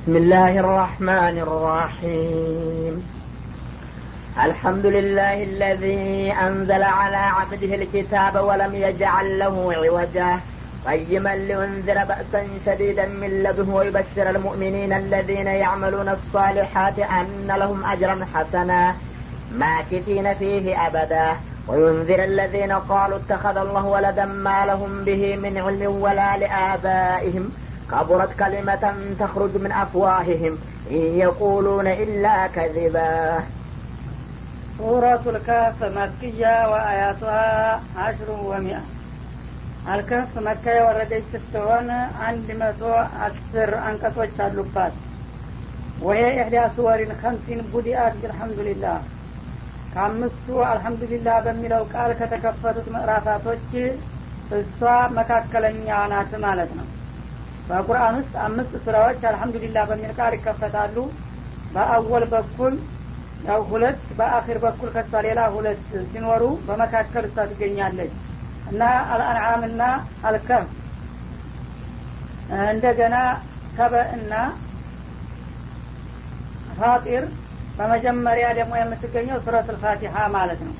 بسم الله الرحمن الرحيم. الحمد لله الذي أنزل على عبده الكتاب ولم يجعل له عوجا. قيما لينذر بأسا شديدا من لدنه ويبشر المؤمنين الذين يعملون الصالحات أن لهم أجرا حسنا ماكثين فيه أبدا. وينذر الذين قالوا اتخذ الله ولدا ما لهم به من علم ولا لآبائهم. كبرت كلمة تخرج من أفواههم إن يقولون إلا كذبا ሱረቱ ልከፍ መክያ ወአያቱሃ አሽሩ ወሚአ አልከፍ መካ የወረደች ስትሆን አንድ መቶ አስር አንቀጾች አሉባት ወሄ ኢሕዳ ሱወሪን ከምሲን ቡዲአት ብልሐምዱሊላህ ከአምስቱ አልሐምዱሊላህ በሚለው ቃል ከተከፈቱት ምዕራፋቶች እሷ መካከለኛ ናት ማለት ነው በቁርአን ውስጥ አምስት ሱራዎች አልሐምዱሊላህ በሚል ቃል ይከፈታሉ። በአወል በኩል ያው ሁለት በአኺር በኩል ከሷ ሌላ ሁለት ሲኖሩ በመካከል እሷ ትገኛለች። እና አልአንዓም እና አልከፍ እንደገና ሰበእና ፋጢር። በመጀመሪያ ደግሞ የምትገኘው ሱረት ልፋቲሀ ማለት ነው።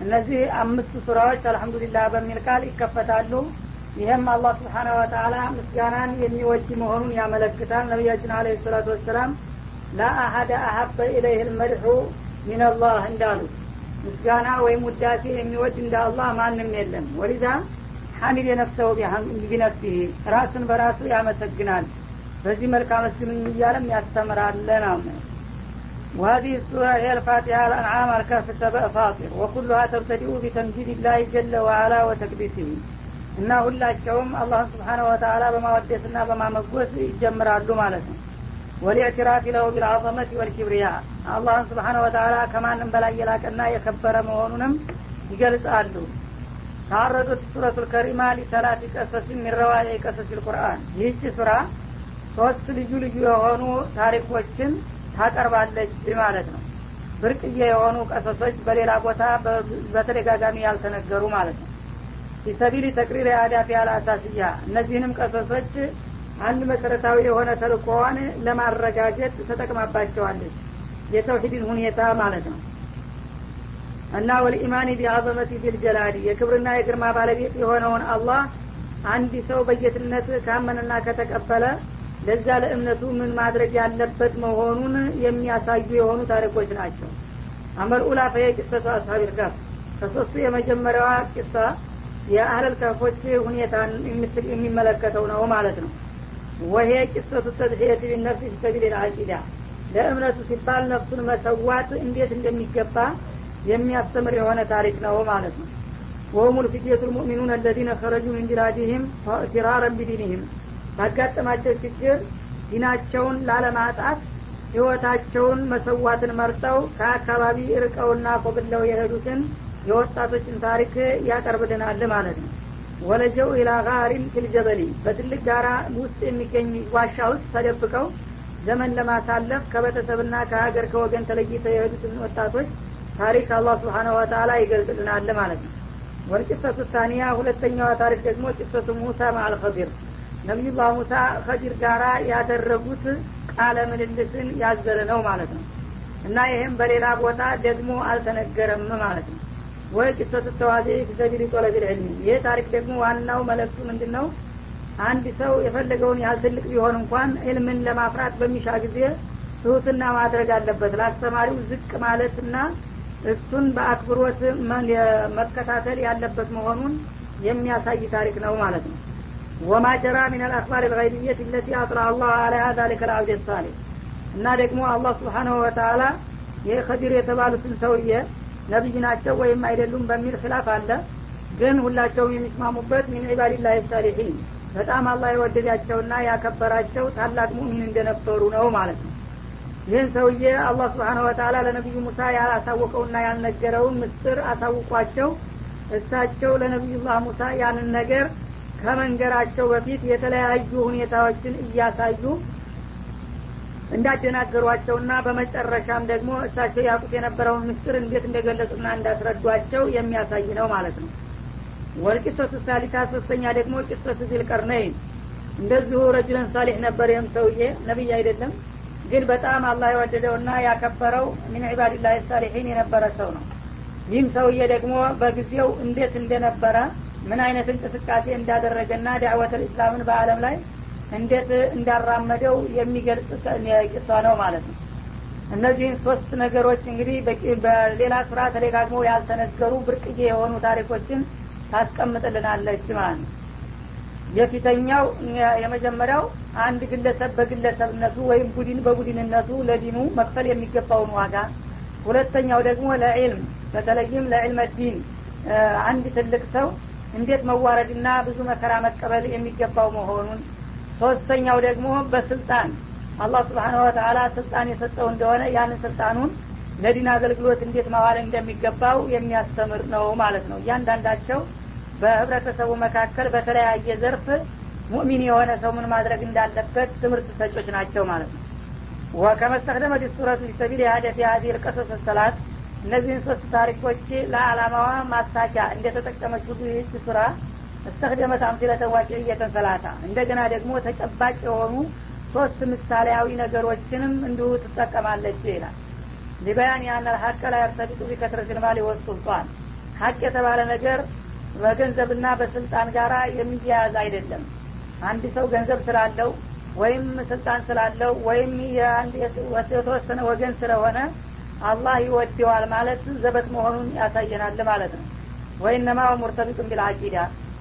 እነዚህ አምስቱ ሱራዎች አልሐምዱሊላህ በሚል ቃል ይከፈታሉ ይህም አላህ ስብሓነ ወተላ ምስጋናን የሚወድ መሆኑን ያመለክታል ነቢያችን አለ ሰላቱ ወሰላም ላአሀደ አሀበ ኢለይህ ልመድሑ ሚንላህ እንዳሉ ምስጋና ወይም ውዳሴ የሚወድ እንደ አላህ ማንም የለም ወሊዛ ሐሚድ የነፍሰው ቢነፍሲህ ራሱን በራሱ ያመሰግናል በዚህ መልካም መስግኑኝ እያለም ያስተምራል ነው وهذه السورة هي الفاتحة الأنعام الكهف سبع فاطر وكلها تبتدئ بتمجيد الله جل وعلا وتكبيسه እና ሁላቸውም አላህን ስብሓነ ወተላ በማወደስና በማመጎስ ይጀምራሉ ማለት ነው። ወሊዕትራፍ ለሁ ቢልዓظመት ወልኪብሪያ። አላህን ስብሓነ ወተላ ከማንም በላይ የላቀና የከበረ መሆኑንም ይገልጻሉ። ታረዱት ሱረቱ ልከሪማ ሊሰላት ቀሰስ የሚረዋየ ቀሰስ ልቁርአን ይህች ሱራ ሶስት ልዩ ልዩ የሆኑ ታሪኮችን ታቀርባለች ማለት ነው። ብርቅዬ የሆኑ ቀሰሶች በሌላ ቦታ በተደጋጋሚ ያልተነገሩ ማለት ነው ፊሰቢል ተቅሪር የአዳፊ አልአሳስያ እነዚህንም ቀሰሶች አንድ መሰረታዊ የሆነ ተልኮዋን ለማረጋገጥ ተጠቅማባቸዋለች። የተውሂድን ሁኔታ ማለት ነው። እና ወልኢማኒ ቢአዘመቲ ቢልጀላዲ የክብርና የግርማ ባለቤት የሆነውን አላህ አንድ ሰው በጌትነት ካመንና ከተቀበለ ለዛ ለእምነቱ ምን ማድረግ ያለበት መሆኑን የሚያሳዩ የሆኑ ታሪኮች ናቸው። አመል ኡላ ፈየ ቂሰቱ አስሀቢል ከሶስቱ የመጀመሪያዋ ቂሳ የአህለል ከፎች ሁኔታን የሚመለከተው ነው ማለት ነው። ወሄ ቂሰቱ ተድሕየት ቢነፍስ ፊሰቢል ልአቂዳ ለእምነቱ ሲባል ነፍሱን መሰዋት እንዴት እንደሚገባ የሚያስተምር የሆነ ታሪክ ነው ማለት ነው። وهم الفتية المؤمنون الذين خرجوا من بلادهم فرارا بدينهم ባጋጠማቸው ችግር ዲናቸውን ላለማጣት ህይወታቸውን መሰዋትን መርጠው ከአካባቢ ርቀውና ኮብለው የሄዱትን የወጣቶችን ታሪክ ያቀርብልናል ማለት ነው። ولجأوا إلى غار في الجبل በትልቅ ጋራ ውስጥ የሚገኝ ዋሻ ውስጥ ተደብቀው ዘመን ለማሳለፍ ከቤተሰብና ከሀገር ከወገን ተለይተው የሄዱትን ወጣቶች ታሪክ አላህ ስብሓነ ወተላ ይገልጽልናል ማለት ነው። ወልጭሰቱ ታኒያ ሁለተኛዋ ታሪክ ደግሞ ጭሰቱ ሙሳ ማአል ኸዲር ነቢዩላህ ሙሳ ከዲር ጋራ ያደረጉት ቃለ ምልልስን ያዘለ ነው ማለት ነው። እና ይህም በሌላ ቦታ ደግሞ አልተነገረም ማለት ነው ወይ ጭሰቱ ተዋዜ ፊሰቢል ጦለቢል ዕልሚ ይህ ታሪክ ደግሞ ዋናው መለክቱ ምንድን ነው አንድ ሰው የፈለገውን ያህል ትልቅ ቢሆን እንኳን ዕልምን ለማፍራት በሚሻ ጊዜ ትሁትና ማድረግ አለበት። ለአስተማሪው ዝቅ ማለትና እሱን በአክብሮት መከታተል ያለበት መሆኑን የሚያሳይ ታሪክ ነው ማለት ነው። ወማ ጀራ ሚን አልአክባር ልገይብየት ለቲ አጥራ አላህ አለያ ዛሊከ ልአብድ ሳሌ እና ደግሞ አላህ ስብሓናሁ ወተላ የከዲር የተባሉትን ሰውዬ ነቢይ ናቸው ወይም አይደሉም በሚል ክላፍ አለ። ግን ሁላቸውም የሚስማሙበት ሚን ዒባድላህ ሳሊሒን በጣም አላህ የወደዳቸውና ያከበራቸው ታላቅ ሙእሚን እንደነበሩ ነው ማለት ነው። ይህን ሰውዬ አላህ ስብሓነ ወተላ ለነቢዩ ሙሳ ያላሳወቀውና ያልነገረውን ምስጥር አሳውቋቸው እሳቸው ለነቢዩላህ ሙሳ ያንን ነገር ከመንገራቸው በፊት የተለያዩ ሁኔታዎችን እያሳዩ እንዳደናገሯቸውና በመጨረሻም ደግሞ እሳቸው ያቁት የነበረውን ምስጥር እንዴት እንደገለጹና እንዳስረዷቸው የሚያሳይ ነው ማለት ነው። ወልቂሶቱ ሳሊታ ሶስተኛ ደግሞ ቂሶቱ ዚልቀርነይን። እንደዚሁ ረጅለን ሳሊሕ ነበር ይህም ሰውዬ ነቢይ አይደለም ግን በጣም አላህ የወደደውና ያከበረው ሚን ዒባድላህ ሳሊሒን የነበረ ሰው ነው። ይህም ሰውዬ ደግሞ በጊዜው እንዴት እንደነበረ ምን አይነት እንቅስቃሴ እንዳደረገና ዳዕወት ልእስላምን በአለም ላይ እንዴት እንዳራመደው የሚገልጽ ቂሷ ነው ማለት ነው። እነዚህን ሶስት ነገሮች እንግዲህ በሌላ ስራ ተደጋግመው ያልተነገሩ ብርቅዬ የሆኑ ታሪኮችን ታስቀምጥልናለች ማለት ነው። የፊተኛው የመጀመሪያው አንድ ግለሰብ በግለሰብነቱ ወይም ቡድን በቡድንነቱ ለዲኑ መክፈል የሚገባውን ዋጋ ሁለተኛው ደግሞ ለዕልም በተለይም ለዕልመ ዲን አንድ ትልቅ ሰው እንዴት መዋረድና ብዙ መከራ መቀበል የሚገባው መሆኑን ሶስተኛው ደግሞ በስልጣን አላህ ስብሓን ወተላ ስልጣን የሰጠው እንደሆነ ያንን ስልጣኑን ለዲን አገልግሎት እንዴት ማዋል እንደሚገባው የሚያስተምር ነው ማለት ነው። እያንዳንዳቸው በህብረተሰቡ መካከል በተለያየ ዘርፍ ሙእሚን የሆነ ሰው ምን ማድረግ እንዳለበት ትምህርት ሰጮች ናቸው ማለት ነው። ወከመስተክደመ ዲሱረቱ ፊሰቢል የሀደፊ ሀዚህ ልቀሶስ ሰላት። እነዚህን ሶስት ታሪኮች ለአላማዋ ማሳኪያ እንደተጠቀመች ሁሉ ይህች ሱራ እስተክደመት አምሲለተን ዋቂዕየተን ሰላታ እንደገና ደግሞ ተጨባጭ የሆኑ ሶስት ምሳሌያዊ ነገሮችንም እንዲሁ ትጠቀማለች ይላል። ሊበያን ያን ሀቀ ላይ ያርተቢጡ ቢከትረት ልማል ይወስጡልጧል ሀቅ የተባለ ነገር በገንዘብና በስልጣን ጋራ የሚያያዝ አይደለም። አንድ ሰው ገንዘብ ስላለው ወይም ስልጣን ስላለው ወይም የተወሰነ ወገን ስለሆነ አላህ ይወደዋል ማለት ዘበት መሆኑን ያሳየናል ማለት ነው። ወይነማ ሙርተቢጡን ቢልአቂዳ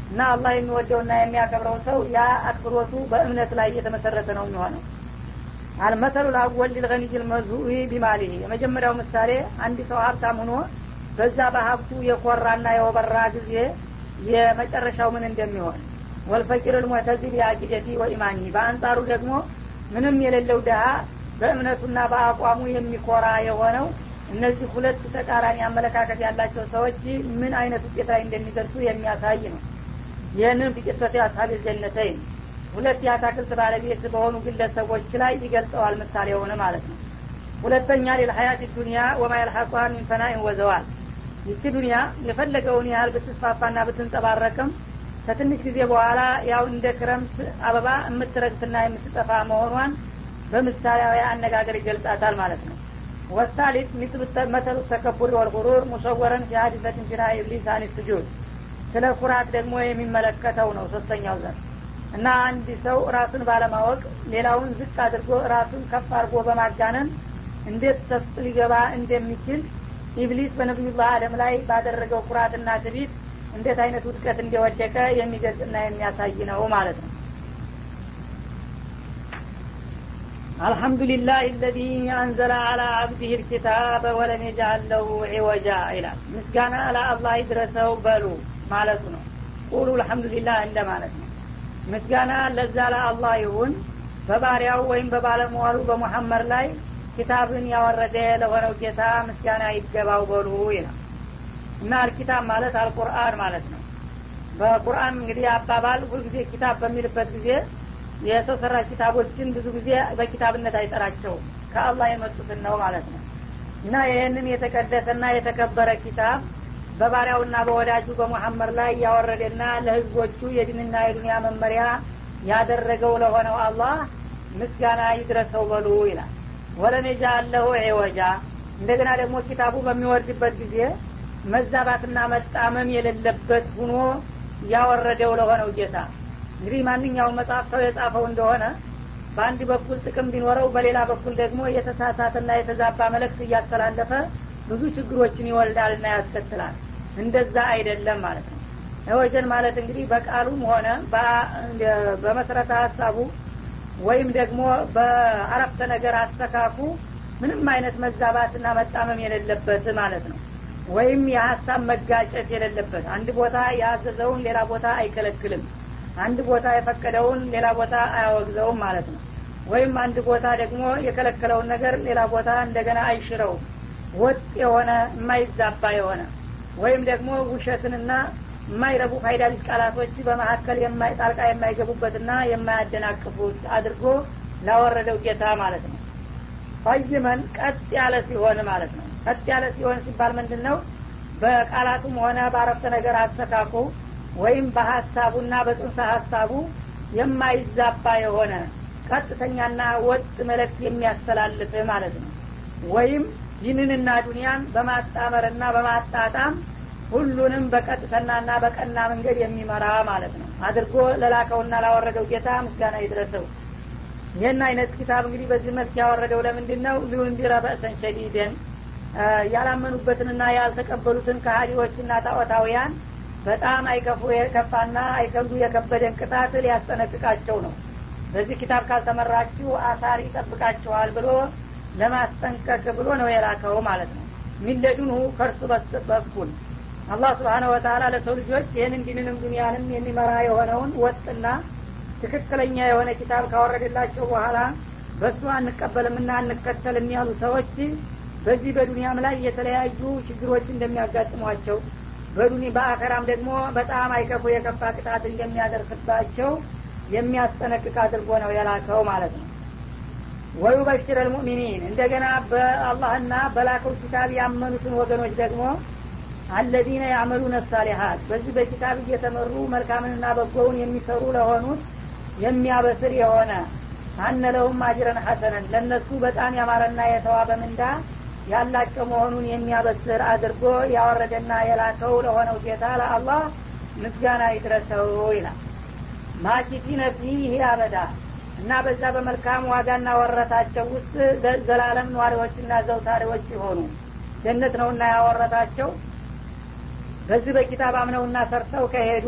እና አላህ የሚወደውና የሚያከብረው ሰው ያ አክብሮቱ በእምነት ላይ የተመሰረተ ነው የሚሆነው። አልመሰሉ ልአወል ሊልገኒይ ልመዙኢ ቢማሊህ የመጀመሪያው ምሳሌ አንድ ሰው ሀብታም ሆኖ በዛ በሀብቱ የኮራና የወበራ ጊዜ የመጨረሻው ምን እንደሚሆን? ወልፈቂር ልሙዕተዚ ቢአቂደቲ ወኢማኒ። በአንጻሩ ደግሞ ምንም የሌለው ድሀ በእምነቱና በአቋሙ የሚኮራ የሆነው እነዚህ ሁለት ተቃራኒ አመለካከት ያላቸው ሰዎች ምን አይነት ውጤት ላይ እንደሚደርሱ የሚያሳይ ነው ይህንን ቢቅሰት አስሀብ ጀነተይን ሁለት የአታክልት ባለቤት በሆኑ ግለሰቦች ላይ ይገልጸዋል ምሳሌ የሆነ ማለት ነው። ሁለተኛ ሌልሀያት ዱኒያ ወማ የልሐቋ ሚን ፈናኢን ይቺ ዱኒያ የፈለገውን ያህል ብትስፋፋና ብትንጸባረቅም ከትንሽ ጊዜ በኋላ ያው እንደ ክረምት አበባ የምትረግፍና የምትጠፋ መሆኗን በምሳሌያዊ አነጋገር ይገልጻታል ማለት ነው። والثالث مثل التكبر والغرور مصورا في حادثة امتناع إبليس عن السجود ስለ ኩራት ደግሞ የሚመለከተው ነው ሶስተኛው ዘር። እና አንድ ሰው ራሱን ባለማወቅ ሌላውን ዝቅ አድርጎ ራሱን ከፍ አድርጎ በማጋነን እንዴት ሰፍ ሊገባ እንደሚችል ኢብሊስ በነቢዩላህ አደም ላይ ባደረገው ኩራትና ትቢት እንዴት አይነት ውድቀት እንደወደቀ የሚገልጽና የሚያሳይ ነው ማለት ነው አልሐምዱሊላህ ለዚ አንዘለ አላ አብዲህ ልኪታበ ወለም የጃአል ለሁ ዒወጃ ይላል ምስጋና ለአላህ ይድረሰው በሉ ማለቱ ነው። ቁሉ አልሐምዱሊላህ እንደ ማለት ነው። ምስጋና ለዛ ለአላህ ይሁን። በባሪያው ወይም በባለመዋሉ በሙሐመድ ላይ ኪታብን ያወረደ ለሆነው ጌታ ምስጋና ይገባው በሉ ይላል። እና አልኪታብ ማለት አልቁርአን ማለት ነው። በቁርአን እንግዲህ አባባል ሁልጊዜ ኪታብ በሚልበት ጊዜ የሰው ሰራሽ ኪታቦችን ብዙ ጊዜ በኪታብነት አይጠራቸውም። ከአላህ የመጡትን ነው ማለት ነው። እና ይህንን የተቀደሰና የተከበረ ኪታብ በባሪያውና በወዳጁ በሙሐመድ ላይ ያወረደና ለህዝቦቹ የድንና የዱንያ መመሪያ ያደረገው ለሆነው አላህ ምስጋና ይድረሰው በሉ ይላል። ወለም የጃአለሁ ዒወጃ እንደገና ደግሞ ኪታቡ በሚወርድበት ጊዜ መዛባትና መጣመም የሌለበት ሁኖ ያወረደው ለሆነው ጌታ እንግዲህ ማንኛውም መጽሐፍ ሰው የጻፈው እንደሆነ በአንድ በኩል ጥቅም ቢኖረው በሌላ በኩል ደግሞ የተሳሳተና የተዛባ መልእክት እያስተላለፈ ብዙ ችግሮችን ይወልዳልና ያስከትላል። እንደዛ አይደለም ማለት ነው። ወጀን ማለት እንግዲህ በቃሉም ሆነ በመሰረተ ሀሳቡ ወይም ደግሞ በአረፍተ ነገር አስተካኩ ምንም አይነት መዛባትና መጣመም የሌለበት ማለት ነው። ወይም የሀሳብ መጋጨት የሌለበት አንድ ቦታ ያዘዘውን ሌላ ቦታ አይከለክልም አንድ ቦታ የፈቀደውን ሌላ ቦታ አያወግዘውም ማለት ነው። ወይም አንድ ቦታ ደግሞ የከለከለውን ነገር ሌላ ቦታ እንደገና አይሽረውም ወጥ የሆነ የማይዛባ የሆነ ወይም ደግሞ ውሸትንና የማይረቡ ፋይዳ ቢስ ቃላቶች በመካከል ጣልቃ የማይገቡበትና የማያደናቅፉት አድርጎ ላወረደው ጌታ ማለት ነው። ፈይመን ቀጥ ያለ ሲሆን ማለት ነው። ቀጥ ያለ ሲሆን ሲባል ምንድን ነው በቃላቱም ሆነ በአረፍተ ነገር አስተካኩ ወይም በሀሳቡና በጽንሰ ሀሳቡ የማይዛባ የሆነ ቀጥተኛና ወጥ መልእክት የሚያስተላልፍ ማለት ነው። ወይም ዲንንና ዱንያን በማጣመርና በማጣጣም ሁሉንም በቀጥተናና በቀና መንገድ የሚመራ ማለት ነው። አድርጎ ለላከውና ላወረደው ጌታ ምስጋና ይድረሰው። ይህን አይነት ኪታብ እንግዲህ በዚህ መልክ ያወረደው ለምንድን ነው ሊዩንዲረ በእሰን ሸዲደን። ያላመኑበትንና ያልተቀበሉትን ከሀዲዎችና ጣዖታውያን በጣም አይከፉ የከፋና አይከብዱ የከበደን ቅጣት ሊያስጠነቅቃቸው ነው። በዚህ ኪታብ ካልተመራችሁ አሳር ይጠብቃችኋል ብሎ ለማስጠንቀቅ ብሎ ነው የላከው ማለት ነው። ሚለዱንሁ ከእርሱ በኩል አላህ ስብሓነ ወተላ ለሰው ልጆች ይህንን ዲንንም ዱኒያንም የሚመራ የሆነውን ወጥና ትክክለኛ የሆነ ኪታብ ካወረደላቸው በኋላ በእሱ አንቀበልምና አንከተልም ያሉ ሰዎች በዚህ በዱንያም ላይ የተለያዩ ችግሮች እንደሚያጋጥሟቸው በዱኒ በአኸራም ደግሞ በጣም አይከፉ የከፋ ቅጣት እንደሚያደርስባቸው የሚያስጠነቅቅ አድርጎ ነው የላከው ማለት ነው። ወዩበሽር አልሙእሚኒን እንደገና በአላህና በላከው ኪታብ ያመኑትን ወገኖች ደግሞ አለዚነ ያዕመሉነ ሳሊሀት በዚህ በኪታብ እየተመሩ መልካምንና በጎውን የሚሰሩ ለሆኑት የሚያበስር የሆነ አነ ለሁም አጅረን ሐሰነን ለእነሱ በጣም ያማረና የተዋበ ምንዳ ያላቸው መሆኑን የሚያበስር አድርጎ ያወረደና የላከው ለሆነው ጌታ ለአላህ ምስጋና ይድረሰው ይላል። ማኪቲነ ፊህ አበዳ እና በዛ በመልካም ዋጋና ወረታቸው ውስጥ ዘላለም ነዋሪዎችና ዘውታሪዎች ሲሆኑ ጀነት ነውና ያወረታቸው። በዚህ በኪታብ አምነውና ሰርተው ከሄዱ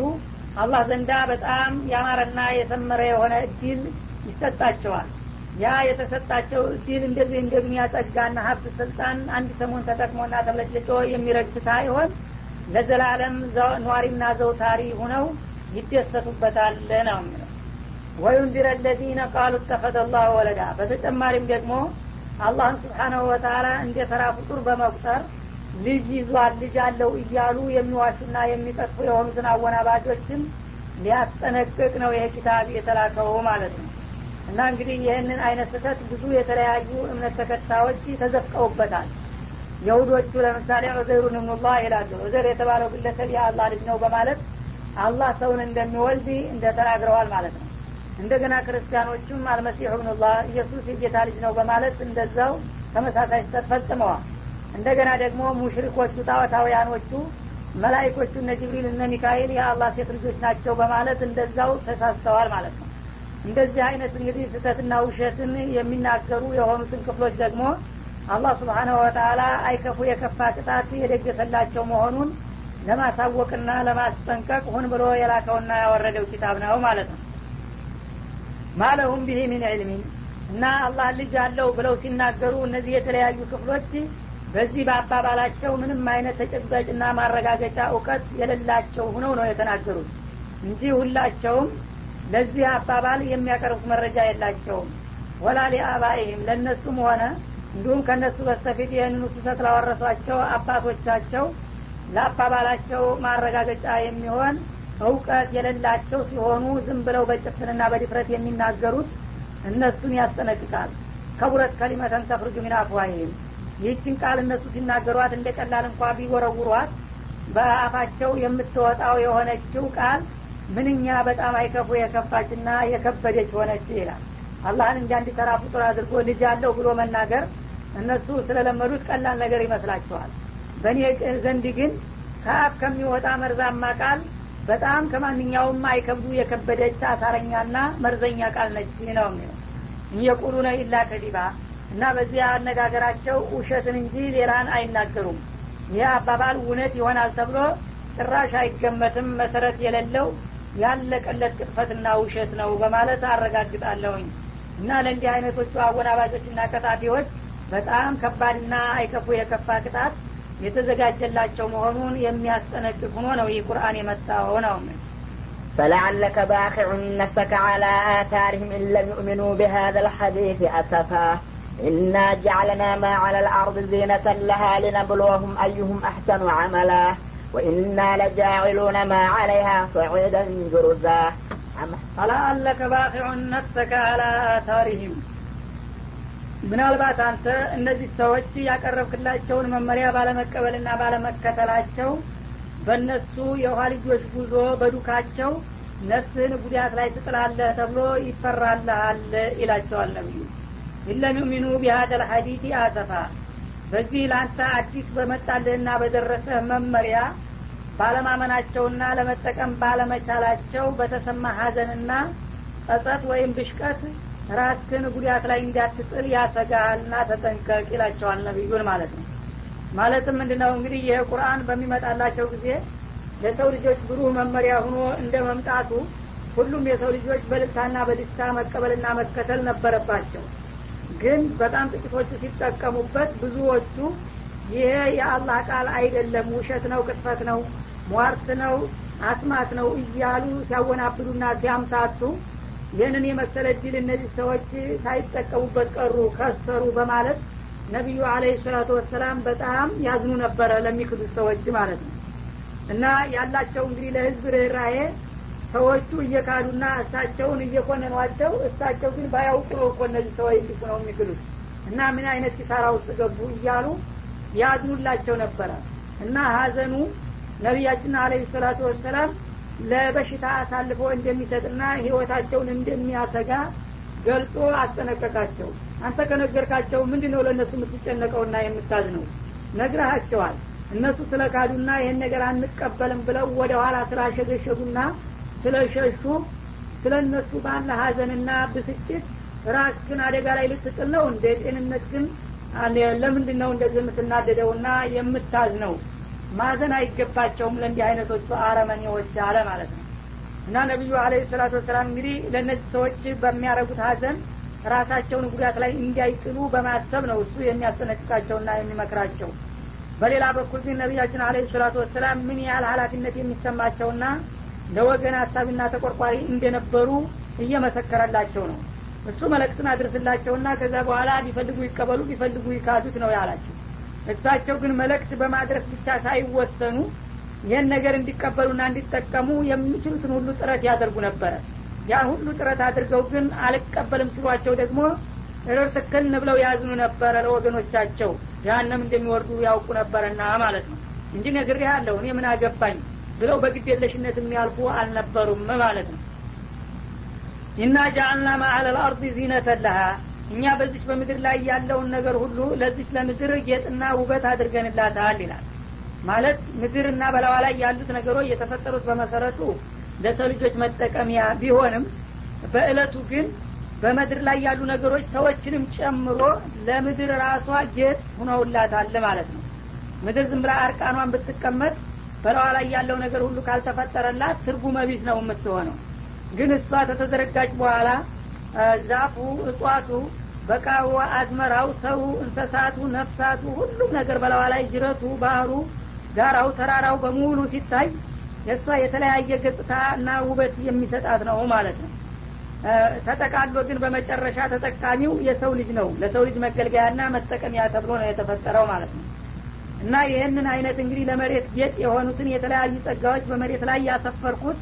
አላህ ዘንዳ በጣም ያማረና የሰመረ የሆነ እድል ይሰጣቸዋል ያ የተሰጣቸው እድል እንደዚህ እንደ ዱኒያ ጸጋና ሀብት ስልጣን አንድ ሰሞን ተጠቅሞና ተብለጭልጮ የሚረግፍ ሳይሆን ለዘላለም ኗሪና ዘውታሪ ሁነው ይደሰቱበታል ነው ወዩንዚረ ለዚነ ቃሉ ተኸዘ ላሁ ወለዳ። በተጨማሪም ደግሞ አላህን ስብሓናሁ ወተላ እንደ ተራ ፍጡር በመቁጠር ልጅ ይዟል ልጅ አለው እያሉ የሚዋሹና የሚጠጥፉ የሆኑትን አወናባጆችን ሊያስጠነቅቅ ነው ይሄ ኪታብ የተላከው ማለት ነው እና እንግዲህ ይህንን አይነት ስህተት ብዙ የተለያዩ እምነት ተከታዮች ተዘፍቀውበታል። የሁዶቹ ለምሳሌ ዑዘይሩን እብኑላህ ይላሉ ዑዘር የተባለው ግለሰብ የአላህ ልጅ ነው በማለት አላህ ሰውን እንደሚወልድ እንደተናግረዋል ማለት ነው። እንደገና ክርስቲያኖቹም አልመሲሑ እብኑላህ ኢየሱስ የጌታ ልጅ ነው በማለት እንደዛው ተመሳሳይ ስህተት ፈጽመዋል። እንደገና ደግሞ ሙሽሪኮቹ ጣዖታውያኖቹ መላይኮቹ እነ ጅብሪል እነ ሚካኤል የአላህ ሴት ልጆች ናቸው በማለት እንደዛው ተሳስተዋል ማለት ነው እንደዚህ አይነት እንግዲህ ስህተትና ውሸትን የሚናገሩ የሆኑትን ክፍሎች ደግሞ አላህ ስብሓነሁ ወተላ አይከፉ የከፋ ቅጣት የደገሰላቸው መሆኑን ለማሳወቅና ለማስጠንቀቅ ሁን ብሎ የላከውና ያወረደው ኪታብ ነው ማለት ነው። ማለሁም ብሄ ሚን ዕልሚን እና አላህ ልጅ አለው ብለው ሲናገሩ እነዚህ የተለያዩ ክፍሎች በዚህ በአባባላቸው ምንም አይነት ተጨባጭና ማረጋገጫ እውቀት የሌላቸው ሁነው ነው የተናገሩት እንጂ ሁላቸውም ለዚህ አባባል የሚያቀርቡት መረጃ የላቸውም። ወላ ሊአባይህም ለእነሱም ሆነ እንዲሁም ከእነሱ በስተፊት ይህንኑ ስህተት ላወረሷቸው አባቶቻቸው ለአባባላቸው ማረጋገጫ የሚሆን እውቀት የሌላቸው ሲሆኑ ዝም ብለው በጭፍንና በድፍረት የሚናገሩት እነሱን ያስጠነቅቃል። ከቡረት ከሊመተን ተፍርጁ ሚን አፍዋሂም ይህችን ቃል እነሱ ሲናገሯት እንደ ቀላል እንኳ ቢወረውሯት በአፋቸው የምትወጣው የሆነችው ቃል ምንኛ በጣም አይከፉ የከፋችና የከበደች ሆነች ይላል። አላህን እንጂ አንድ ፍጡር አድርጎ ልጅ አለው ብሎ መናገር እነሱ ስለለመዱት ቀላል ነገር ይመስላቸዋል በእኔ ዘንድ ግን ከአፍ ከሚወጣ መርዛማ ቃል በጣም ከማንኛውም አይከብዱ የከበደች አሳረኛና መርዘኛ ቃል ነች ነው የሚለው። እየቁሉነ ኢላ ከዲባ እና በዚህ አነጋገራቸው ውሸትን እንጂ ሌላን አይናገሩም። ይህ አባባል እውነት ይሆናል ተብሎ ጭራሽ አይገመትም መሰረት የሌለው ያለቀለት ቅጥፈትና ውሸት ነው በማለት አረጋግጣለሁኝ እና ለእንዲህ አይነቶቹ አወናባጆችና ቀጣፊዎች በጣም ከባድና አይከፉ የከፋ ቅጣት የተዘጋጀላቸው መሆኑን የሚያስጠነቅቅ ሆኖ ነው ይህ ቁርአን የመጣው ነው فلعلك باخع نفسك على آثارهم إن لم يؤمنوا بهذا الحديث أسفا إنا جعلنا ما على الأرض زينة لها لنبلوهم أيهم أحسن عملا وإنا لجاعلون ما عليها صعيدا جرزا فلعلك باخع نفسك على آثارهم ምናልባት አንተ እነዚህ ሰዎች ያቀረብክላቸውን መመሪያ ባለመቀበልና ባለመከተላቸው በእነሱ የውሃ ልጆች ጉዞ በዱካቸው ነፍስህን ጉዳት ላይ ትጥላለህ ተብሎ ይፈራልሃል ይላቸዋል ነብዩ ኢለም ዩሚኑ ቢሃደ ልሐዲቲ አሰፋ በዚህ ለአንተ አዲስ በመጣልህና በደረሰህ መመሪያ ባለማመናቸውና ለመጠቀም ባለመቻላቸው በተሰማ ሀዘንና ጸጸት ወይም ብሽቀት ራስህን ጉዳት ላይ እንዳትጥል ያሰጋሃልና ተጠንቀቅ ይላቸዋል ነቢዩን ማለት ነው። ማለትም ምንድነው? እንግዲህ ይህ ቁርአን በሚመጣላቸው ጊዜ ለሰው ልጆች ብሩህ መመሪያ ሆኖ እንደ መምጣቱ ሁሉም የሰው ልጆች በልታና በደስታ መቀበልና መከተል ነበረባቸው ግን በጣም ጥቂቶቹ ሲጠቀሙበት ብዙዎቹ ይሄ የአላህ ቃል አይደለም ውሸት ነው ቅጥፈት ነው ሟርት ነው አስማት ነው እያሉ ሲያወናብዱና ሲያምታቱ ይህንን የመሰለ ድል እነዚህ ሰዎች ሳይጠቀሙበት ቀሩ ከሰሩ በማለት ነቢዩ አለህ ሰላቱ ወሰላም በጣም ያዝኑ ነበረ ለሚክዱት ሰዎች ማለት ነው። እና ያላቸው እንግዲህ ለህዝብ ርኅራሄ ሰዎቹ እየካዱና እሳቸውን እየኮነኗቸው እሳቸው ግን ባያውቁ ነው እኮ እነዚህ ሰዎች እንዲሁ ነው የሚክዱት እና ምን አይነት ኪሳራ ውስጥ ገቡ እያሉ ያዝኑላቸው ነበረ። እና ሀዘኑ ነቢያችን አለህ ሰላቱ ወሰላም ለበሽታ አሳልፎ እንደሚሰጥና ህይወታቸውን እንደሚያሰጋ ገልጾ አስጠነቀቃቸው። አንተ ከነገርካቸው ምንድን ነው ለእነሱ የምትጨነቀውና የምታዝ ነው ነግረሃቸዋል እነሱ ስለ ካዱና ይህን ነገር አንቀበልም ብለው ወደ ኋላ ስላሸገሸጉና ስለሸሹ ስለ እነሱ ባለ ሀዘንና ብስጭት ራስ ግን አደጋ ላይ ልትጥል ነው እንደ ጤንነት ግን ለምንድን ነው እንደዚህ የምትናደደውና የምታዝ ነው ማዘን አይገባቸውም ለእንዲህ አይነቶቹ አረመኔዎች አለ ማለት ነው። እና ነቢዩ አለ ሰላቱ ወሰላም እንግዲህ ለእነዚህ ሰዎች በሚያደረጉት ሀዘን ራሳቸውን ጉዳት ላይ እንዳይጥሉ በማሰብ ነው እሱ የሚያስጠነቅቃቸውና የሚመክራቸው። በሌላ በኩል ግን ነቢያችን አለ ሰላቱ ወሰላም ምን ያህል ሀላፊነት የሚሰማቸውና ለወገን ሀሳቢና ተቆርቋሪ እንደነበሩ እየመሰከረላቸው ነው። እሱ መለክትን አድርስላቸውና ከዛ በኋላ ቢፈልጉ ይቀበሉ ቢፈልጉ ይካዱት ነው ያላቸው። እሳቸው ግን መልእክት በማድረስ ብቻ ሳይወሰኑ ይህን ነገር እንዲቀበሉና እንዲጠቀሙ የሚችሉትን ሁሉ ጥረት ያደርጉ ነበረ። ያ ሁሉ ጥረት አድርገው ግን አልቀበልም ሲሏቸው ደግሞ ርትክን ብለው ያዝኑ ነበረ ለወገኖቻቸው። ጃሃንም እንደሚወርዱ ያውቁ ነበረና ማለት ነው። እንጂ ነግሬ ያለሁ እኔ ምን አገባኝ ብለው በግዴለሽነት የሚያልፉ አልነበሩም ማለት ነው። ኢና ጃአልና ማአለ ልአርድ ዚነተን እኛ በዚች በምድር ላይ ያለውን ነገር ሁሉ ለዚች ለምድር ጌጥና ውበት አድርገንላታል ይላል። ማለት ምድርና በላዋ ላይ ያሉት ነገሮች የተፈጠሩት በመሰረቱ ለሰው ልጆች መጠቀሚያ ቢሆንም በእለቱ ግን በምድር ላይ ያሉ ነገሮች ሰዎችንም ጨምሮ ለምድር ራሷ ጌጥ ሁነውላታል ማለት ነው። ምድር ዝም ብላ አርቃኗን ብትቀመጥ በላዋ ላይ ያለው ነገር ሁሉ ካልተፈጠረላት ትርጉመ ቢስ ነው የምትሆነው። ግን እሷ ከተዘረጋች በኋላ ዛፉ እጽዋቱ በቃዋ አዝመራው ሰው እንሰሳቱ ነፍሳቱ ሁሉም ነገር በላዋ ላይ ጅረቱ ባህሩ ጋራው ተራራው በሙሉ ሲታይ የእሷ የተለያየ ገጽታ እና ውበት የሚሰጣት ነው ማለት ነው። ተጠቃሎ ግን በመጨረሻ ተጠቃሚው የሰው ልጅ ነው። ለሰው ልጅ መገልገያና መጠቀሚያ ተብሎ ነው የተፈጠረው ማለት ነው እና ይህንን አይነት እንግዲህ ለመሬት ጌጥ የሆኑትን የተለያዩ ጸጋዎች በመሬት ላይ ያሰፈርኩት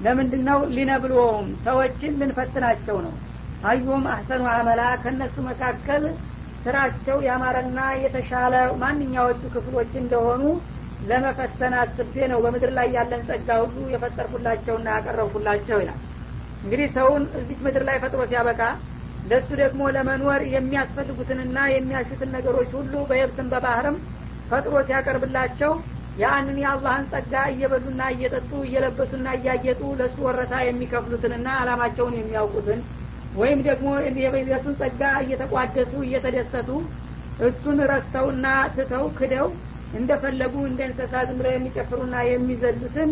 ለምንድን ነው ሊነብልዎም ሰዎችን ልንፈትናቸው ነው። አዩም አህሰኑ አመላ ከእነሱ መካከል ስራቸው ያማረና የተሻለ ማንኛዎቹ ክፍሎች እንደሆኑ ለመፈተን አስቤ ነው። በምድር ላይ ያለን ጸጋ ሁሉ የፈጠርኩላቸውና ያቀረብኩላቸው ይላል። እንግዲህ ሰውን እዚች ምድር ላይ ፈጥሮ ሲያበቃ ለሱ ደግሞ ለመኖር የሚያስፈልጉትንና የሚያሹትን ነገሮች ሁሉ በየብስም በባህርም ፈጥሮ ሲያቀርብላቸው ያንን የአላህን ጸጋ እየበሉና እየጠጡ እየለበሱና እያጌጡ ለእሱ ወረታ የሚከፍሉትንና አላማቸውን የሚያውቁትን ወይም ደግሞ የሱን ጸጋ እየተቋደሱ እየተደሰቱ እሱን ረስተውና ትተው ክደው እንደፈለጉ እንደ እንስሳ ዝም ብለው የሚጨፍሩና የሚዘሉትን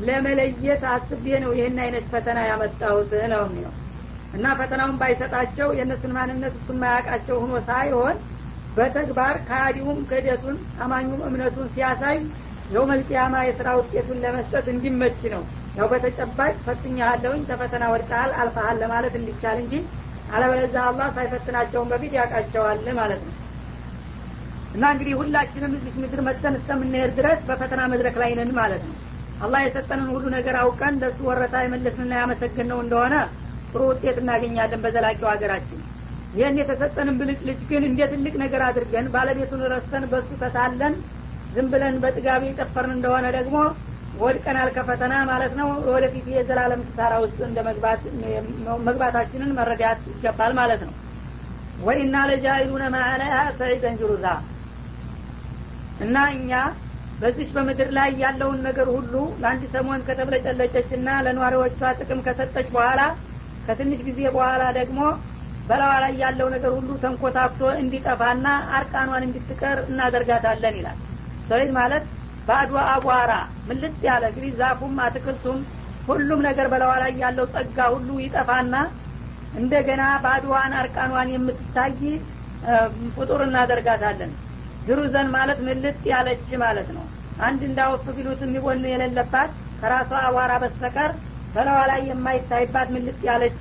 ለመለየት አስቤ ነው ይህን አይነት ፈተና ያመጣሁት ነው የሚለው። እና ፈተናውን ባይሰጣቸው የእነሱን ማንነት እሱ ማያውቃቸው ሆኖ ሳይሆን በተግባር ከሃዲውም ክህደቱን አማኙም እምነቱን ሲያሳይ የውመልቅያማ የስራ ውጤቱን ለመስጠት እንዲመች ነው። ያው በተጨባጭ ፈትኛሃለውኝ ተፈተና ወድቀሃል አልፈሃል ለማለት እንዲቻል እንጂ አለበለዛ አላህ ሳይፈትናቸውን በፊት ያውቃቸዋል ማለት ነው። እና እንግዲህ ሁላችንም እዚህ ምድር መጥተን እስከምንሄድ ድረስ በፈተና መድረክ ላይ ነን ማለት ነው። አላህ የሰጠንን ሁሉ ነገር አውቀን ለሱ ወረታ የመለስንና ያመሰግን ነው እንደሆነ ጥሩ ውጤት እናገኛለን በዘላቂው ሀገራችን ይህን የተሰጠንን ብልጭልጭ ግን እንደ ትልቅ ነገር አድርገን ባለቤቱን ረስተን በሱ ተታለን ዝም ብለን በጥጋቢ የጨፈርን እንደሆነ ደግሞ ወድቀናል ከፈተና ማለት ነው። ወደፊት የዘላለም ክሳራ ውስጥ እንደ መግባታችንን መረዳት ይገባል ማለት ነው። ወኢና ለጃይሉነ ማአለያ ሰዒደን ጅሩዛ እና እኛ በዚች በምድር ላይ ያለውን ነገር ሁሉ ለአንድ ሰሞን ከተብለጨለጨች ና ለነዋሪዎቿ ጥቅም ከሰጠች በኋላ ከትንሽ ጊዜ በኋላ ደግሞ በላዋ ላይ ያለው ነገር ሁሉ ተንኮታክቶ እንዲጠፋና አርቃኗን እንድትቀር እናደርጋታለን ይላል። ሰዒድ ማለት ባዶ አቧራ ምልጥ ያለ እንግዲህ ዛፉም አትክልቱም ሁሉም ነገር በላዋ ላይ ያለው ጸጋ ሁሉ ይጠፋና እንደገና ባዶዋን አርቃኗን የምትታይ ፍጡር እናደርጋታለን። ድሩዘን ማለት ምልጥ ያለች ማለት ነው። አንድ እንዳወፍ ቢሉት የሚቦን የሌለባት ከራሷ አቧራ በስተቀር በላዋ ላይ የማይታይባት ምልጥ ያለች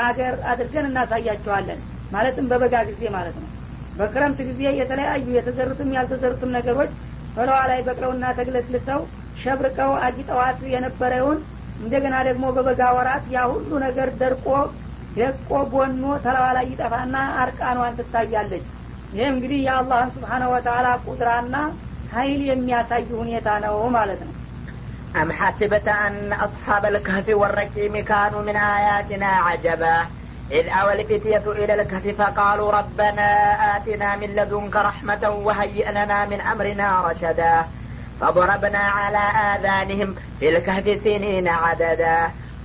ሀገር አድርገን እናሳያቸዋለን። ማለትም በበጋ ጊዜ ማለት ነው። በክረምት ጊዜ የተለያዩ የተዘሩትም ያልተዘሩትም ነገሮች በላዋ ላይ በቅለውና ተግለስልሰው ሸብርቀው አጊጠዋት የነበረውን እንደገና ደግሞ በበጋ ወራት ያ ሁሉ ነገር ደርቆ ደቆ ቦኖ ተላዋ ላይ ይጠፋና አርቃኗን ትታያለች። ይህ እንግዲህ የአላህን ስብሓነ ወተላ ቁድራና ሀይል የሚያሳይ ሁኔታ ነው ማለት ነው أم حسبت أن أصحاب الكهف والرقيم كانوا من آياتنا عجبا إذ أوى الفتية إلى الكهف فقالوا ربنا آتنا من لدنك رحمة وهيئ لنا من أمرنا رشدا فضربنا على آذانهم في الكهف سنين عددا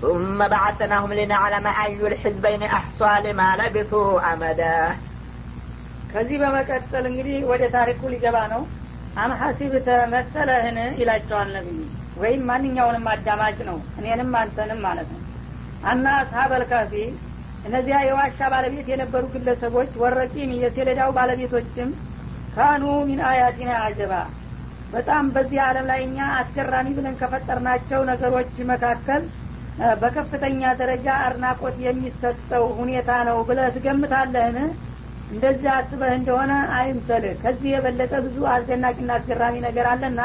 ثم بعثناهم لنعلم أي الحزبين أحصى لما لبثوا أمدا ከዚህ በመቀጠል እንግዲህ ወደ ታሪኩ ሊገባ ነው አምሐሲብተ መሰለህን ይላቸዋል ነቢዩ ወይም ማንኛውንም አዳማጭ ነው። እኔንም አንተንም ማለት ነው። አና አስሀበል ካፊ እነዚያ የዋሻ ባለቤት የነበሩ ግለሰቦች ወረቂም የሴሌዳው ባለቤቶችም ካኑ ሚን አያቲና አጀባ። በጣም በዚህ አለም ላይ እኛ አስገራሚ ብለን ከፈጠርናቸው ነገሮች መካከል በከፍተኛ ደረጃ አድናቆት የሚሰጠው ሁኔታ ነው ብለህ ትገምታለህን? እንደዚህ አስበህ እንደሆነ አይምሰልህ። ከዚህ የበለጠ ብዙ አስደናቂና አስገራሚ ነገር አለና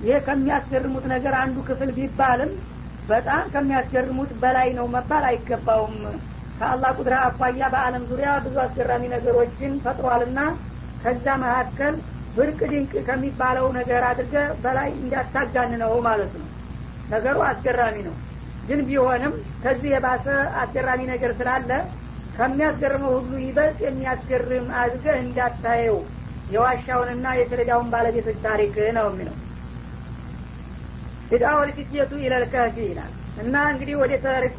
ይህ ከሚያስገርሙት ነገር አንዱ ክፍል ቢባልም በጣም ከሚያስገርሙት በላይ ነው መባል አይገባውም። ከአላህ ቁድራ አኳያ በአለም ዙሪያ ብዙ አስገራሚ ነገሮችን ፈጥሯልና ከዛ መካከል ብርቅ ድንቅ ከሚባለው ነገር አድርገ በላይ እንዳታጋን ነው ማለት ነው። ነገሩ አስገራሚ ነው። ግን ቢሆንም ከዚህ የባሰ አስገራሚ ነገር ስላለ ከሚያስገርመው ሁሉ ይበልጥ የሚያስገርም አድርገህ እንዳታየው የዋሻውንና የሰሌዳውን ባለቤቶች ታሪክ ነው የሚለው ፊዳወል ፊትየቱ ኢለልከፊ ይላል። እና እንግዲህ ወደ ታሪኩ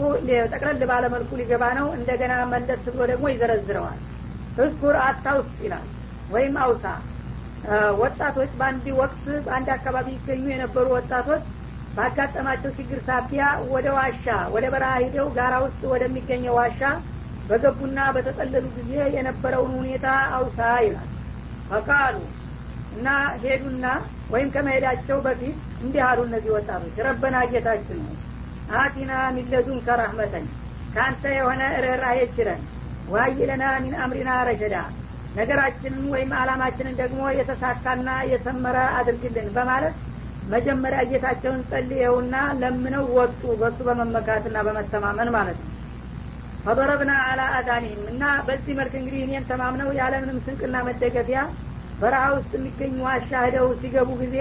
ጠቅለል ባለመልኩ ሊገባ ነው። እንደገና መለስ ብሎ ደግሞ ይዘረዝረዋል። እዝኩር አታውስ ይላል ወይም አውሳ። ወጣቶች በአንድ ወቅት በአንድ አካባቢ ይገኙ የነበሩ ወጣቶች ባጋጠማቸው ችግር ሳቢያ ወደ ዋሻ ወደ በረሃ ሂደው ጋራ ውስጥ ወደሚገኘው ዋሻ በገቡና በተጠለሉ ጊዜ የነበረውን ሁኔታ አውሳ ይላል። ፈቃሉ እና ሄዱና ወይም ከመሄዳቸው በፊት እንዲህ አሉ እነዚህ ወጣቶች። ረበና ጌታችን ነው አቲና ሚለዱን ከራህመተን ከአንተ የሆነ ርኅራሄ ችለን ዋይለና ሚን አምሪና ረሸዳ ነገራችንን ወይም አላማችንን ደግሞ የተሳካና የሰመረ አድርግልን በማለት መጀመሪያ ጌታቸውን ጸልየውና ለምነው ወጡ በሱ በመመካትና በመተማመን ማለት ነው። ፈضረብና አላ አዛኒህም እና በዚህ መልክ እንግዲህ እኔን ተማምነው ያለምንም ስንቅና መደገፊያ በረሃ ውስጥ የሚገኙ ዋሻ ሂደው ሲገቡ ጊዜ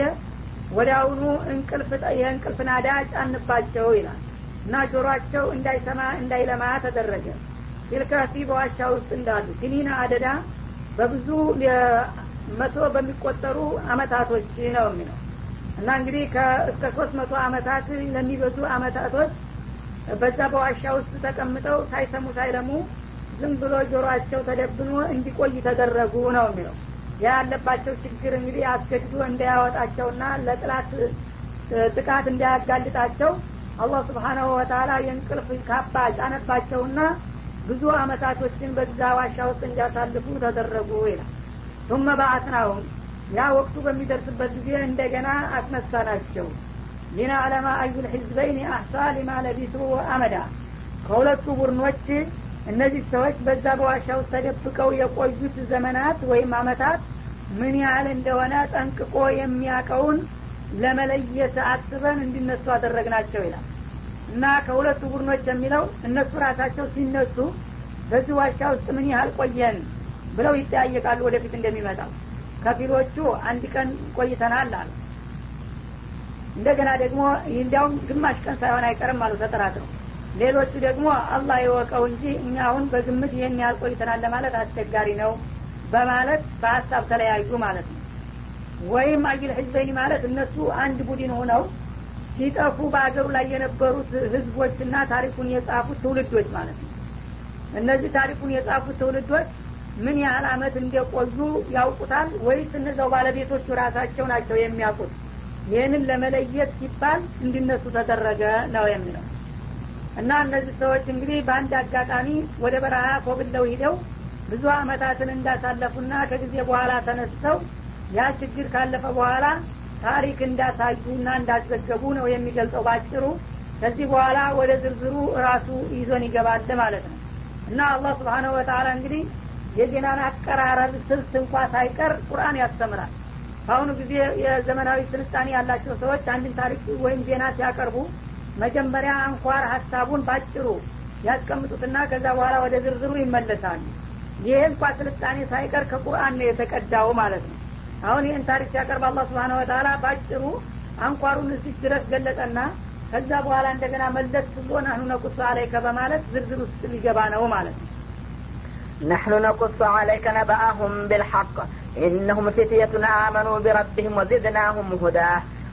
ወዲያውኑ እንቅልፍ የእንቅልፍ ናዳ ጫንባቸው ይላል እና ጆሮአቸው እንዳይሰማ እንዳይለማ ተደረገ። ፊልካፊ በዋሻ ውስጥ እንዳሉ ሲኒና አደዳ በብዙ መቶ በሚቆጠሩ አመታቶች ነው የሚለው እና እንግዲህ እስከ ሶስት መቶ አመታት ለሚበዙ አመታቶች በዛ በዋሻ ውስጥ ተቀምጠው ሳይሰሙ ሳይለሙ ዝም ብሎ ጆሮአቸው ተደብኖ እንዲቆይ ተደረጉ ነው የሚለው ያለባቸው ችግር እንግዲህ አስገድዶ እንዳያወጣቸውና ለጥላት ጥቃት እንዳያጋልጣቸው አላህ ስብሓናሁ ወተላ የእንቅልፍ ካባ ጫነባቸውና ብዙ አመታቶችን በዛ ዋሻ ውስጥ እንዲያሳልፉ ተደረጉ ይላል። ቱመ በአስናሁም ያ ወቅቱ በሚደርስበት ጊዜ እንደገና አስነሳናቸው። አለማ አዩል ሕዝበይን አሕሳ ሊማ ለቢሱ አመዳ ከሁለቱ ቡድኖች እነዚህ ሰዎች በዛ በዋሻ ውስጥ ተደብቀው የቆዩት ዘመናት ወይም አመታት ምን ያህል እንደሆነ ጠንቅቆ የሚያቀውን ለመለየት አስበን እንዲነሱ አደረግናቸው ይላል። እና ከሁለቱ ቡድኖች የሚለው እነሱ ራሳቸው ሲነሱ በዚህ ዋሻ ውስጥ ምን ያህል ቆየን ብለው ይጠያየቃሉ ወደፊት እንደሚመጣው ከፊሎቹ አንድ ቀን ቆይተናል አሉ። እንደገና ደግሞ እንዲያውም ግማሽ ቀን ሳይሆን አይቀርም አሉ ተጠራጥረው ሌሎቹ ደግሞ አላህ የወቀው እንጂ እኛ አሁን በግምት ይህን ያህል ለማለት አስቸጋሪ ነው በማለት በሀሳብ ተለያዩ ማለት ነው። ወይም አጅል ህዝበይኒ ማለት እነሱ አንድ ቡድን ሆነው ሲጠፉ በአገሩ ላይ የነበሩት ህዝቦችና ታሪኩን የጻፉት ትውልዶች ማለት ነው። እነዚህ ታሪኩን የጻፉት ትውልዶች ምን ያህል አመት እንደቆዩ ያውቁታል ወይስ እነዛው ባለቤቶቹ ራሳቸው ናቸው የሚያውቁት? ይህንን ለመለየት ሲባል እንዲነሱ ተደረገ ነው የሚለው እና እነዚህ ሰዎች እንግዲህ በአንድ አጋጣሚ ወደ በረሃ ኮብለው ሂደው ብዙ አመታትን እንዳሳለፉና ከጊዜ በኋላ ተነስተው ያ ችግር ካለፈ በኋላ ታሪክ እንዳሳዩና እንዳዘገቡ ነው የሚገልጸው ባጭሩ። ከዚህ በኋላ ወደ ዝርዝሩ ራሱ ይዞን ይገባል ማለት ነው። እና አላህ ስብሓነሁ ወተላ እንግዲህ የዜናን አቀራረብ ስልት እንኳ ሳይቀር ቁርአን ያስተምራል። በአሁኑ ጊዜ የዘመናዊ ስልጣኔ ያላቸው ሰዎች አንድን ታሪክ ወይም ዜና ሲያቀርቡ መጀመሪያ አንኳር ሀሳቡን ባጭሩ ያስቀምጡትና ከዛ በኋላ ወደ ዝርዝሩ ይመለሳሉ ይህ እንኳ ስልጣኔ ሳይቀር ከቁርአን ነው የተቀዳው ማለት ነው አሁን ይህን ታሪክ ሲያቀርብ አላህ ስብሓን ወተላ ባጭሩ አንኳሩን እዚህ ድረስ ገለጠና ከዛ በኋላ እንደገና መለስ ብሎ ናህኑ ነቁሱ አለይከ በማለት ዝርዝር ውስጥ ሊገባ ነው ማለት ነው نحن نقص عليك نبأهم بالحق إنهم فتية آمنوا بربهم وزدناهم هدى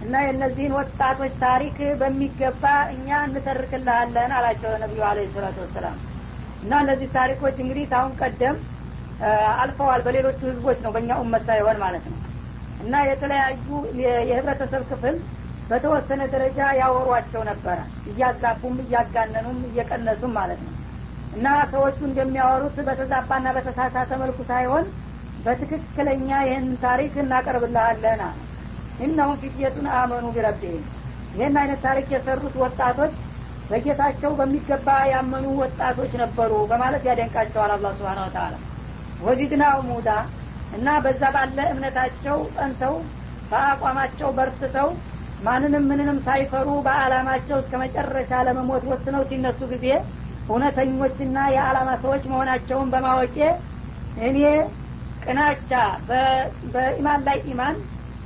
እና የእነዚህን ወጣቶች ታሪክ በሚገባ እኛ እንተርክልሃለን አላቸው ነቢዩ አለ ሰላቱ ወሰላም። እና እነዚህ ታሪኮች እንግዲህ ታሁን ቀደም አልፈዋል በሌሎቹ ህዝቦች ነው በእኛ ኡመት ሳይሆን ማለት ነው። እና የተለያዩ የህብረተሰብ ክፍል በተወሰነ ደረጃ ያወሯቸው ነበረ። እያጋቡም እያጋነኑም እየቀነሱም ማለት ነው። እና ሰዎቹ እንደሚያወሩት በተዛባና በተሳሳተ መልኩ ሳይሆን በትክክለኛ ይህን ታሪክ እናቀርብልሃለን አለ እነሁም ፊትየቱን አመኑ ቢረቢህም ይህን አይነት ታሪክ የሰሩት ወጣቶች በጌታቸው በሚገባ ያመኑ ወጣቶች ነበሩ በማለት ያደንቃቸዋል አላ ስብን ወተላ ወዚድናው ሙዳ እና በዛ ባለ እምነታቸው ጸንተው በአቋማቸው በርትተው ማንንም ምንንም ሳይፈሩ በአላማቸው እስከ መጨረሻ ለመሞት ወስነው ሲነሱ ጊዜ እውነተኞችና የአላማ ሰዎች መሆናቸውን በማወቄ እኔ ቅናቻ በኢማን ላይ ኢማን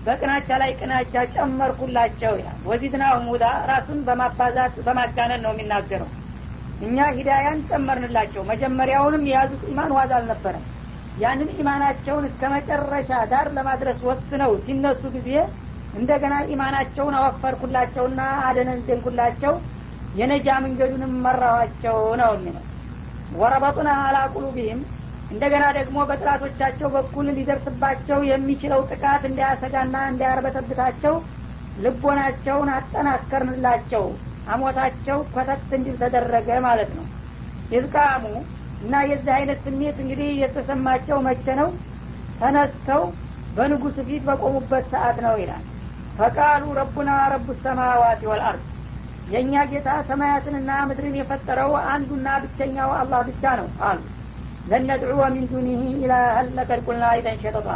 በቅናቻ ላይ ቅናቻ ጨመርኩላቸው ይላል። وزدناهم هدى ራሱን በማባዛት በማጋነን ነው የሚናገረው። እኛ ሂዳያን ጨመርንላቸው። መጀመሪያውንም የያዙት ኢማን ዋዛ አልነበረም። ያንን ኢማናቸውን እስከ መጨረሻ ዳር ለማድረስ ወስነው ሲነሱ ጊዜ እንደገና ኢማናቸውን አወፈርኩላቸውና አደነዘንኩላቸው የነጃ መንገዱንም መራኋቸው ነው የሚለው። ወረበጡና አላ ቁሉቢህም እንደገና ደግሞ በጥላቶቻቸው በኩል ሊደርስባቸው የሚችለው ጥቃት እንዳያሰጋና እንዳያርበተብታቸው ልቦናቸውን አጠናከርንላቸው። አሞታቸው ኮተት እንዲል ተደረገ ማለት ነው። ይዝቃሙ እና የዚህ አይነት ስሜት እንግዲህ የተሰማቸው መቼ ነው? ተነስተው በንጉስ ፊት በቆሙበት ሰዓት ነው ይላል። ፈቃሉ ረቡና ረቡ ሰማዋት ወልአርድ። የእኛ ጌታ ሰማያትንና ምድርን የፈጠረው አንዱና ብቸኛው አላህ ብቻ ነው አሉ ለነድዑወ ሚን ዱኒህ ኢላሀን ለቀድ ቁልና ኢደን ሸጠጣ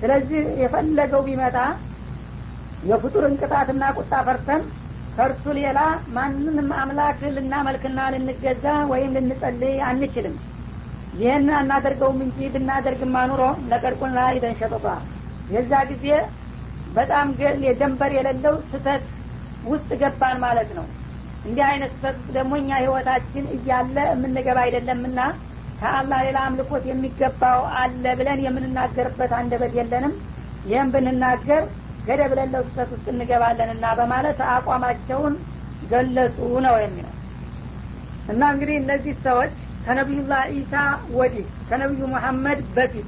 ስለዚህ የፈለገው ቢመጣ የፍጡርን ቅጣትና ቁጣ ፈርተን ከእርሱ ሌላ ማንንም አምላክ ልናመልክና ልንገዛ ወይም ልንጸልይ አንችልም። ይህን አናደርገውም እንጂ ብናደርግማ ኑሮ ለቀድ ቁልና ሸጠጣ የዛ ጊዜ በጣም የደንበር የሌለው ስተት ውስጥ ገባን ማለት ነው። እንዲህ አይነት ስተት ደግሞ እኛ ህይወታችን እያለ የምንገባ አይደለምና ከአላህ ሌላ አምልኮት የሚገባው አለ ብለን የምንናገርበት አንደበት የለንም። ይህም ብንናገር ገደብ ለለው ስህተት ውስጥ እንገባለንና በማለት አቋማቸውን ገለጹ ነው የሚለው። እና እንግዲህ እነዚህ ሰዎች ከነቢዩላህ ኢሳ ወዲህ ከነቢዩ መሐመድ በፊት